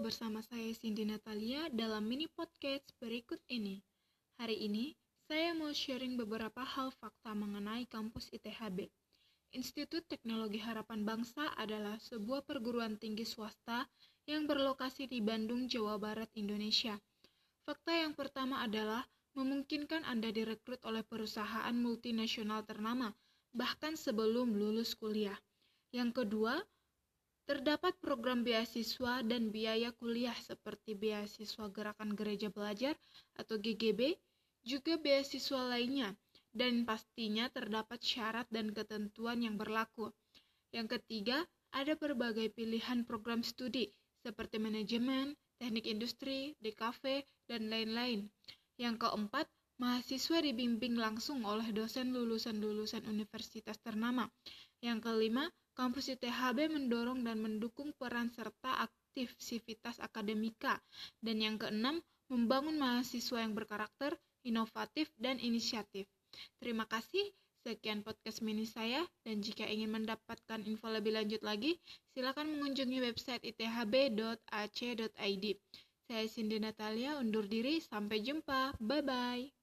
bersama saya Cindy Natalia dalam mini podcast berikut ini. Hari ini, saya mau sharing beberapa hal fakta mengenai kampus ITHB. Institut Teknologi Harapan Bangsa adalah sebuah perguruan tinggi swasta yang berlokasi di Bandung, Jawa Barat, Indonesia. Fakta yang pertama adalah memungkinkan Anda direkrut oleh perusahaan multinasional ternama, bahkan sebelum lulus kuliah. Yang kedua, Terdapat program beasiswa dan biaya kuliah seperti beasiswa Gerakan Gereja Belajar atau GGB, juga beasiswa lainnya, dan pastinya terdapat syarat dan ketentuan yang berlaku. Yang ketiga, ada berbagai pilihan program studi seperti manajemen, teknik industri, DKV, dan lain-lain. Yang keempat, mahasiswa dibimbing langsung oleh dosen lulusan-lulusan universitas ternama. Yang kelima, Kampus ITHB mendorong dan mendukung peran serta aktivitas akademika. Dan yang keenam, membangun mahasiswa yang berkarakter, inovatif, dan inisiatif. Terima kasih. Sekian podcast mini saya, dan jika ingin mendapatkan info lebih lanjut lagi, silakan mengunjungi website ithb.ac.id. Saya Cindy Natalia, undur diri, sampai jumpa, bye-bye.